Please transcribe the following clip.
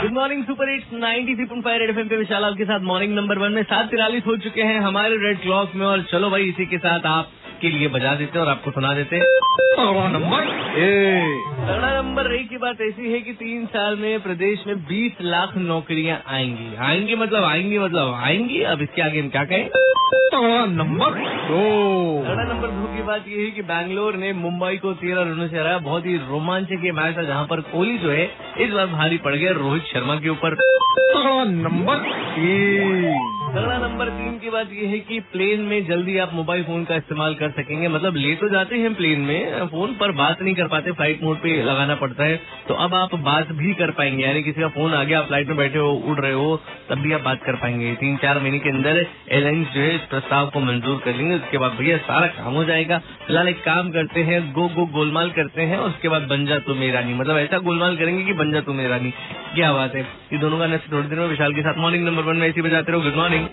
Good morning super eight ninety three point five red FM पे विशाल आपके साथ morning number one में सात तिरालीस हो चुके हैं हमारे रेड क्लॉक में और चलो भाई इसी के साथ आप के लिए बजा देते हैं और आपको सुना देते हैं। नंबर। तगड़ा नंबर एक की बात ऐसी है कि तीन साल में प्रदेश में 20 लाख नौकरियाँ आएँगी। आएँगी मतलब आएँगी मतलब आएँगी। अब इसके आगे हम क्या कहें? नंबर दो। तगड़ा नंबर दो की बात ये है कि बैंगलोर ने मुंबई को तेरह रनों से हराया। बहुत ही रोमांचक ये मैच था जहाँ पर कोहली जो है इस बार भारी पड़ गया रोहित शर्मा के ऊपर। नंबर तीन। नंबर तीन की बात ये है कि प्लेन में जल्दी आप मोबाइल फ़ोन का इस्तेमाल कर सकेंगे। मतलब ले तो जाते हैं प्लेन में फ़ोन पर बात नहीं कर पाते फ़्लाइट मोड पे लगाना पड़ता है। तो अब आप बात भी कर पाएँगे। यानी किसी का फ़ोन आ गया आप फ़्लाइट में बैठे हो, उड़ रहे हो, तब भी आप बात कर पाएँगे। तीन चार महीने के अंदर एयरलाइंस जो है इस प्रस्ताव को मंजूर कर लेंगे। उसके बाद भैया सारा काम हो जाएगा। फ़िलहाल एक काम करते हैं गो गो गोलमाल करते हैं। उसके बाद बन जा तू मेरानी मतलब ऐसा गोलमाल करेंगे कि बन जा तू मेरानी क्या बात है। ये दोनों नेक्स्ट थोड़ी देर में विशाल के साथ मॉर्निंग नंबर वन में ऐसी बजाते रहो। Good morning